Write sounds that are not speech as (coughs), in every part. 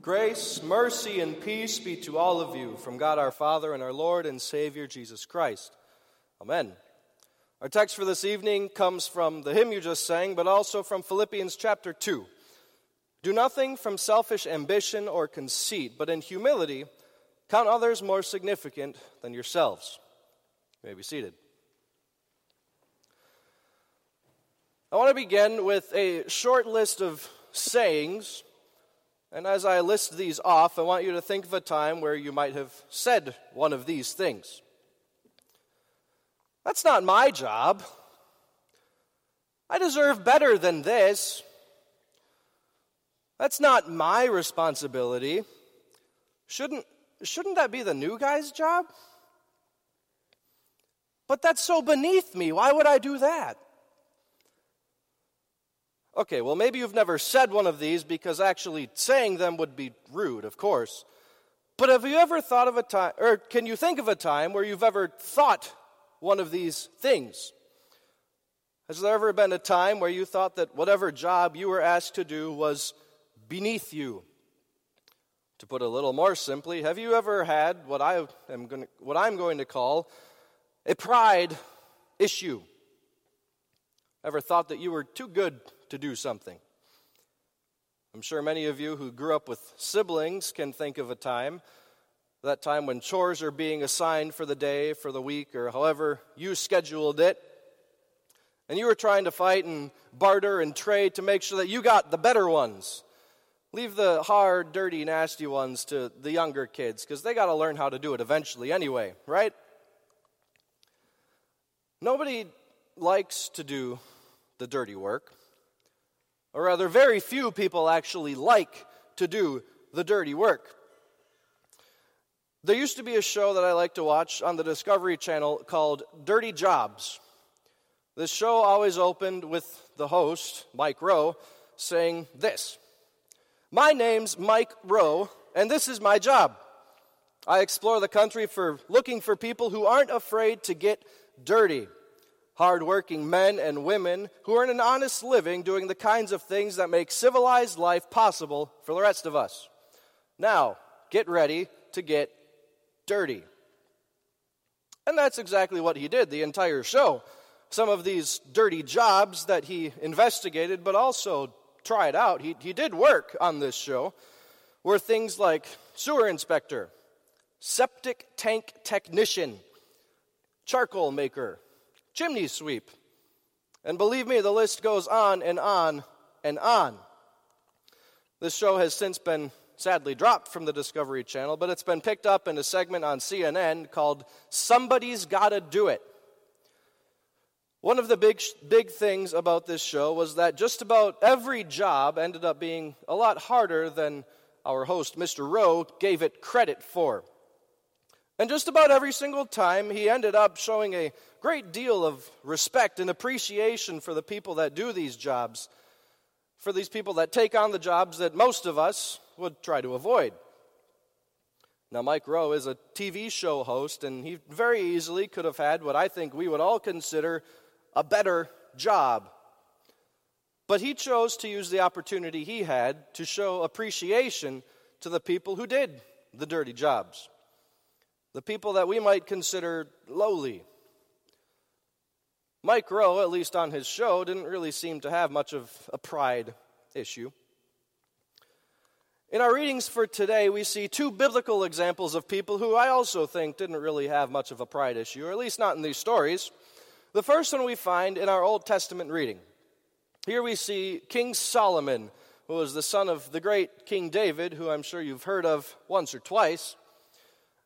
Grace, mercy, and peace be to all of you from God our Father and our Lord and Savior Jesus Christ. Amen. Our text for this evening comes from the hymn you just sang, but also from Philippians chapter 2. Do nothing from selfish ambition or conceit, but in humility count others more significant than yourselves. You may be seated. I want to begin with a short list of sayings and as I list these off, I want you to think of a time where you might have said one of these things. That's not my job. I deserve better than this. That's not my responsibility. Shouldn't, shouldn't that be the new guy's job? But that's so beneath me. Why would I do that? Okay, well, maybe you've never said one of these because actually saying them would be rude, of course. But have you ever thought of a time, or can you think of a time where you've ever thought one of these things? Has there ever been a time where you thought that whatever job you were asked to do was beneath you? To put it a little more simply, have you ever had what, I am going to, what I'm going to call a pride issue? Ever thought that you were too good to do something. I'm sure many of you who grew up with siblings can think of a time, that time when chores are being assigned for the day, for the week, or however you scheduled it. And you were trying to fight and barter and trade to make sure that you got the better ones. Leave the hard, dirty, nasty ones to the younger kids because they got to learn how to do it eventually anyway, right? Nobody likes to do the dirty work. Or rather, very few people actually like to do the dirty work. There used to be a show that I like to watch on the Discovery Channel called Dirty Jobs. This show always opened with the host, Mike Rowe, saying this My name's Mike Rowe, and this is my job. I explore the country for looking for people who aren't afraid to get dirty hardworking men and women who earn an honest living doing the kinds of things that make civilized life possible for the rest of us. Now, get ready to get dirty. And that's exactly what he did the entire show. Some of these dirty jobs that he investigated, but also tried out, he, he did work on this show, were things like sewer inspector, septic tank technician, charcoal maker, chimney sweep. And believe me, the list goes on and on and on. This show has since been sadly dropped from the Discovery Channel, but it's been picked up in a segment on CNN called Somebody's Gotta Do It. One of the big, big things about this show was that just about every job ended up being a lot harder than our host, Mr. Rowe, gave it credit for. And just about every single time, he ended up showing a great deal of respect and appreciation for the people that do these jobs, for these people that take on the jobs that most of us would try to avoid. Now, Mike Rowe is a TV show host, and he very easily could have had what I think we would all consider a better job. But he chose to use the opportunity he had to show appreciation to the people who did the dirty jobs the people that we might consider lowly. Mike Rowe, at least on his show, didn't really seem to have much of a pride issue. In our readings for today, we see two biblical examples of people who I also think didn't really have much of a pride issue, or at least not in these stories. The first one we find in our Old Testament reading. Here we see King Solomon, who was the son of the great King David, who I'm sure you've heard of once or twice.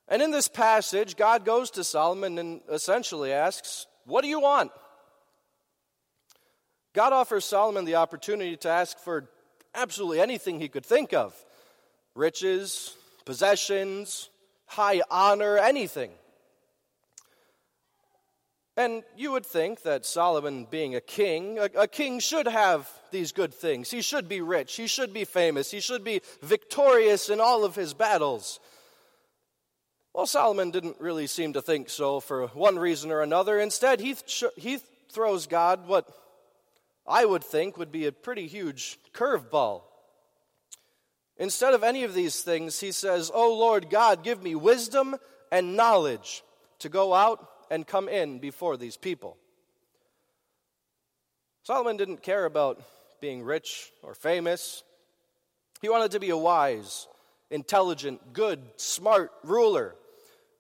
And in this passage, God goes to Solomon and essentially asks, What do you want? God offers Solomon the opportunity to ask for absolutely anything he could think of riches, possessions, high honor, anything. And you would think that Solomon, being a king, a, a, king should have these good things. He should be rich. He should be famous. He should be victorious in all of his battles. Well, Solomon didn't really seem to think so for one reason or another. Instead, he, th- he throws God what I would think would be a pretty huge curveball. Instead of any of these things, he says, Oh Lord God, give me wisdom and knowledge to go out and come in before these people. Solomon didn't care about being rich or famous. He wanted to be a wise, intelligent, good, smart ruler.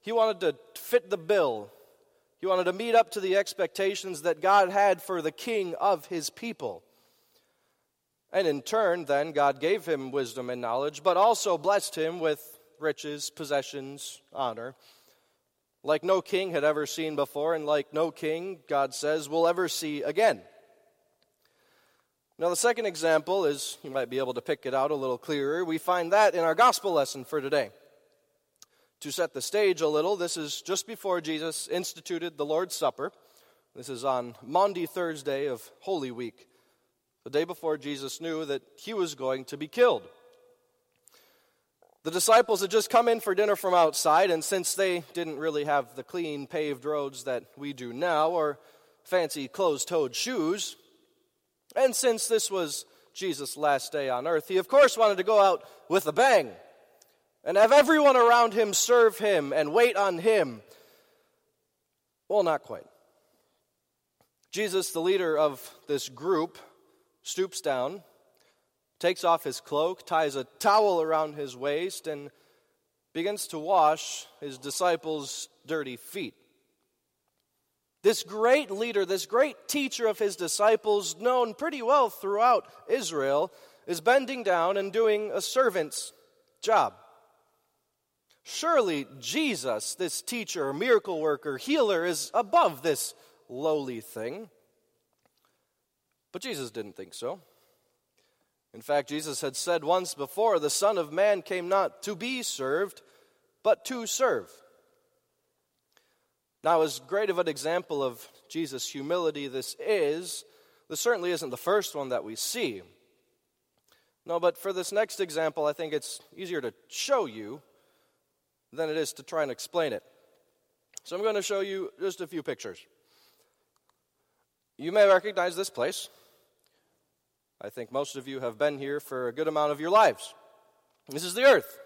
He wanted to fit the bill. He wanted to meet up to the expectations that God had for the king of his people. And in turn, then, God gave him wisdom and knowledge, but also blessed him with riches, possessions, honor, like no king had ever seen before, and like no king, God says, will ever see again. Now, the second example is, you might be able to pick it out a little clearer. We find that in our gospel lesson for today. To set the stage a little, this is just before Jesus instituted the Lord's Supper. This is on Maundy Thursday of Holy Week, the day before Jesus knew that he was going to be killed. The disciples had just come in for dinner from outside, and since they didn't really have the clean paved roads that we do now, or fancy closed toed shoes, and since this was Jesus' last day on earth, he of course wanted to go out with a bang and have everyone around him serve him and wait on him. Well, not quite. Jesus, the leader of this group, stoops down, takes off his cloak, ties a towel around his waist, and begins to wash his disciples' dirty feet. This great leader, this great teacher of his disciples, known pretty well throughout Israel, is bending down and doing a servant's job. Surely Jesus, this teacher, miracle worker, healer, is above this lowly thing. But Jesus didn't think so. In fact, Jesus had said once before the Son of Man came not to be served, but to serve now, as great of an example of Jesus' humility this is, this certainly isn't the first one that we see. No, but for this next example, I think it's easier to show you than it is to try and explain it. So I'm going to show you just a few pictures. You may recognize this place. I think most of you have been here for a good amount of your lives. This is the earth.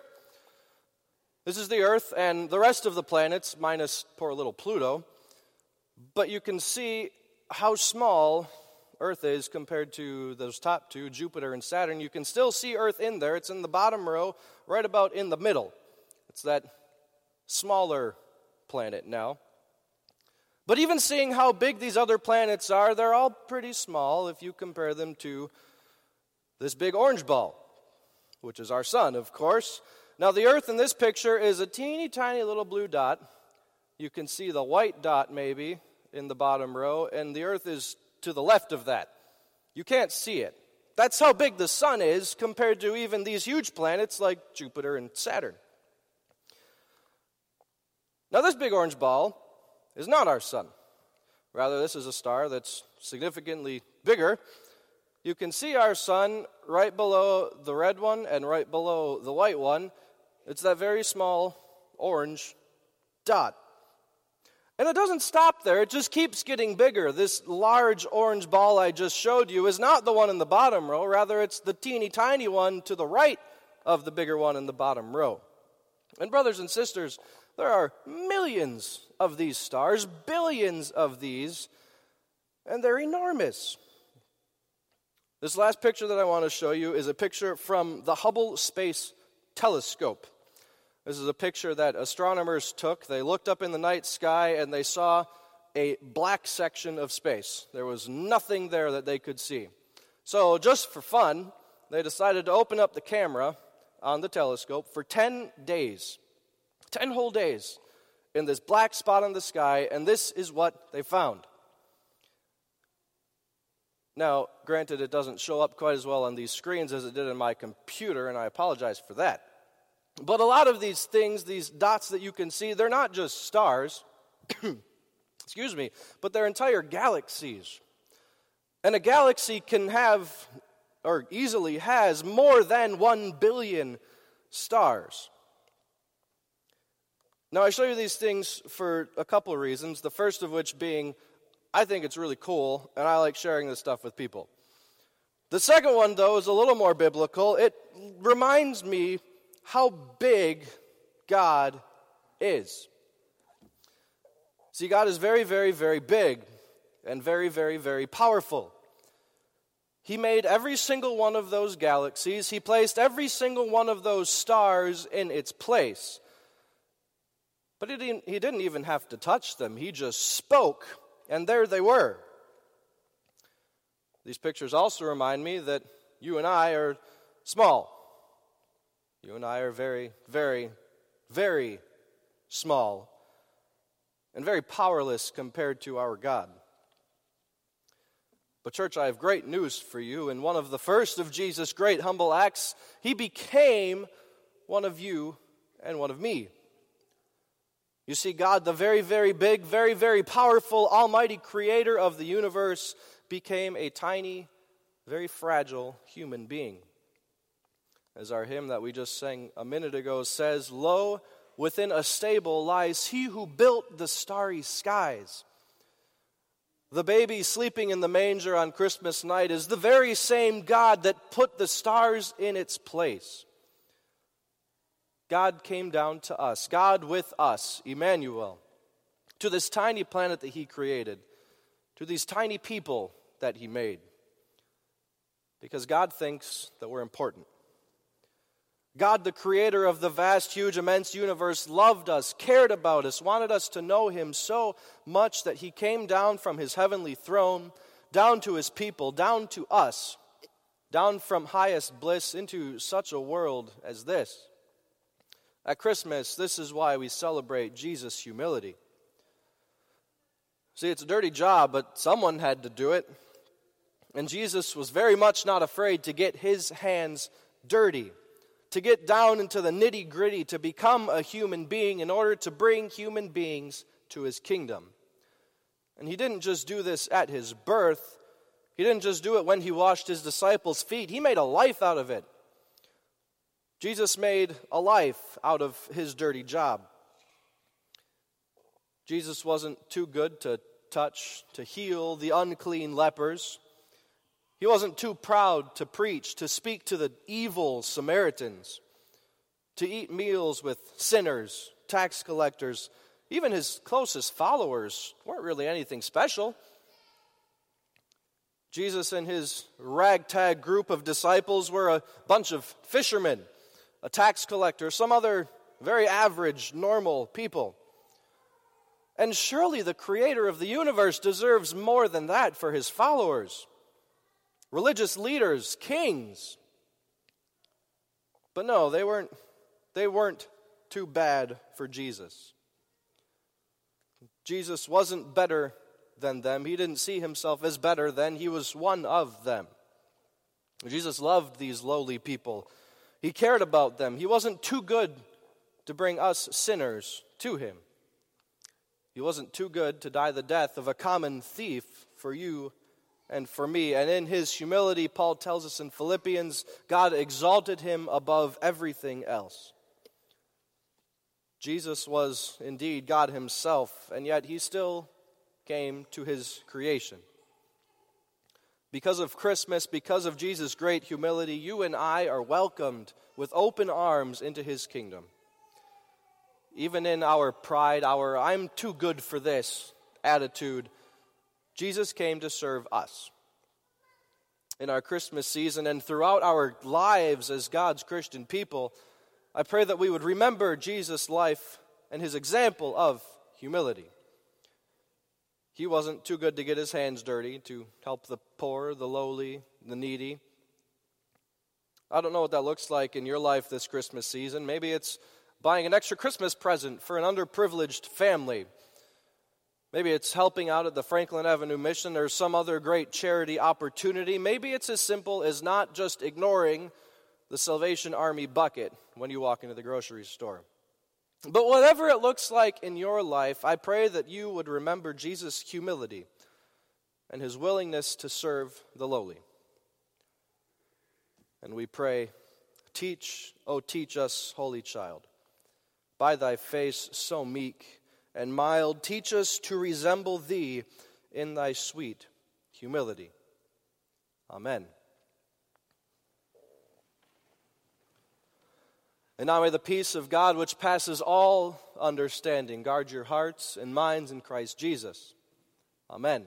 This is the Earth and the rest of the planets, minus poor little Pluto. But you can see how small Earth is compared to those top two, Jupiter and Saturn. You can still see Earth in there. It's in the bottom row, right about in the middle. It's that smaller planet now. But even seeing how big these other planets are, they're all pretty small if you compare them to this big orange ball, which is our sun, of course. Now, the earth in this picture is a teeny tiny little blue dot. You can see the white dot maybe in the bottom row, and the earth is to the left of that. You can't see it. That's how big the sun is compared to even these huge planets like Jupiter and Saturn. Now, this big orange ball is not our sun. Rather, this is a star that's significantly bigger you can see our sun right below the red one and right below the white one. It's that very small orange dot. And it doesn't stop there, it just keeps getting bigger. This large orange ball I just showed you is not the one in the bottom row, rather, it's the teeny tiny one to the right of the bigger one in the bottom row. And, brothers and sisters, there are millions of these stars, billions of these, and they're enormous. This last picture that I want to show you is a picture from the Hubble Space Telescope. This is a picture that astronomers took. They looked up in the night sky and they saw a black section of space. There was nothing there that they could see. So, just for fun, they decided to open up the camera on the telescope for 10 days. 10 whole days in this black spot in the sky, and this is what they found. Now, granted, it doesn't show up quite as well on these screens as it did in my computer, and I apologize for that. But a lot of these things, these dots that you can see, they're not just stars, (coughs) excuse me, but they're entire galaxies. And a galaxy can have, or easily has, more than one billion stars. Now, I show you these things for a couple of reasons. The first of which being I think it's really cool, and I like sharing this stuff with people. The second one, though, is a little more biblical. It reminds me how big God is. See, God is very, very, very big and very, very, very powerful. He made every single one of those galaxies. He placed every single one of those stars in its place. But he didn't, even have to touch them. He just spoke, and there they were. These pictures also remind me that you and I are small. You and I are very, very, very small and very powerless compared to our God. But, church, I have great news for you. In one of the first of Jesus' great humble acts, he became one of you and one of me. You see, God, the very, very big, very, very powerful, almighty creator of the universe, became a tiny, very fragile human being. As our hymn that we just sang a minute ago says, Lo, within a stable lies he who built the starry skies. The baby sleeping in the manger on Christmas night is the very same God that put the stars in its place. God came down to us, God with us, Emmanuel, to this tiny planet that He created, to these tiny people that He made. Because God thinks that we're important. God, the creator of the vast, huge, immense universe, loved us, cared about us, wanted us to know Him so much that He came down from His heavenly throne, down to His people, down to us, down from highest bliss into such a world as this. At Christmas, this is why we celebrate Jesus' humility. See, it's a dirty job, but someone had to do it. And Jesus was very much not afraid to get his hands dirty to get down into the nitty gritty, to become a human being in order to bring human beings to his kingdom. And he didn't just do this at his birth, he didn't just do it when he washed his disciples' feet, he made a life out of it. Jesus made a life out of his dirty job. Jesus wasn't too good to touch, to heal the unclean lepers. He wasn't too proud to preach, to speak to the evil Samaritans, to eat meals with sinners, tax collectors. Even his closest followers weren't really anything special. Jesus and his ragtag group of disciples were a bunch of fishermen, a tax collector, some other very average, normal people. And surely the creator of the universe deserves more than that for his followers religious leaders, kings. But no, they weren't, they weren't too bad for Jesus. Jesus wasn't better than them. He didn't see himself as better than, he was one of them. Jesus loved these lowly people. He cared about them. He wasn't too good to bring us sinners to him. He wasn't too good to die the death of a common thief for you and for me. And in his humility, Paul tells us in Philippians, God exalted him above everything else. Jesus was indeed God himself, and yet he still came to his creation. Because of Christmas, because of Jesus' great humility, you and I are welcomed with open arms into his kingdom. Even in our pride, our I'm too good for this attitude, Jesus came to serve us. In our Christmas season and throughout our lives as God's Christian people, I pray that we would remember Jesus' life and his example of humility. He wasn't too good to get his hands dirty to help the poor, the lowly, the needy. I don't know what that looks like in your life this Christmas season. Maybe it's buying an extra Christmas present for an underprivileged family Maybe it's helping out at the Franklin Avenue Mission or some other great charity opportunity. Maybe it's as simple as not just ignoring the Salvation Army bucket when you walk into the grocery store. But whatever it looks like in your life, I pray that you would remember Jesus' humility and his willingness to serve the lowly. And we pray, Teach, oh, teach us, holy child, by thy face so meek and mild, teach us to resemble thee in thy sweet humility. Amen. And now may the peace of God, which passes all understanding, guard your hearts and minds in Christ Jesus. Amen.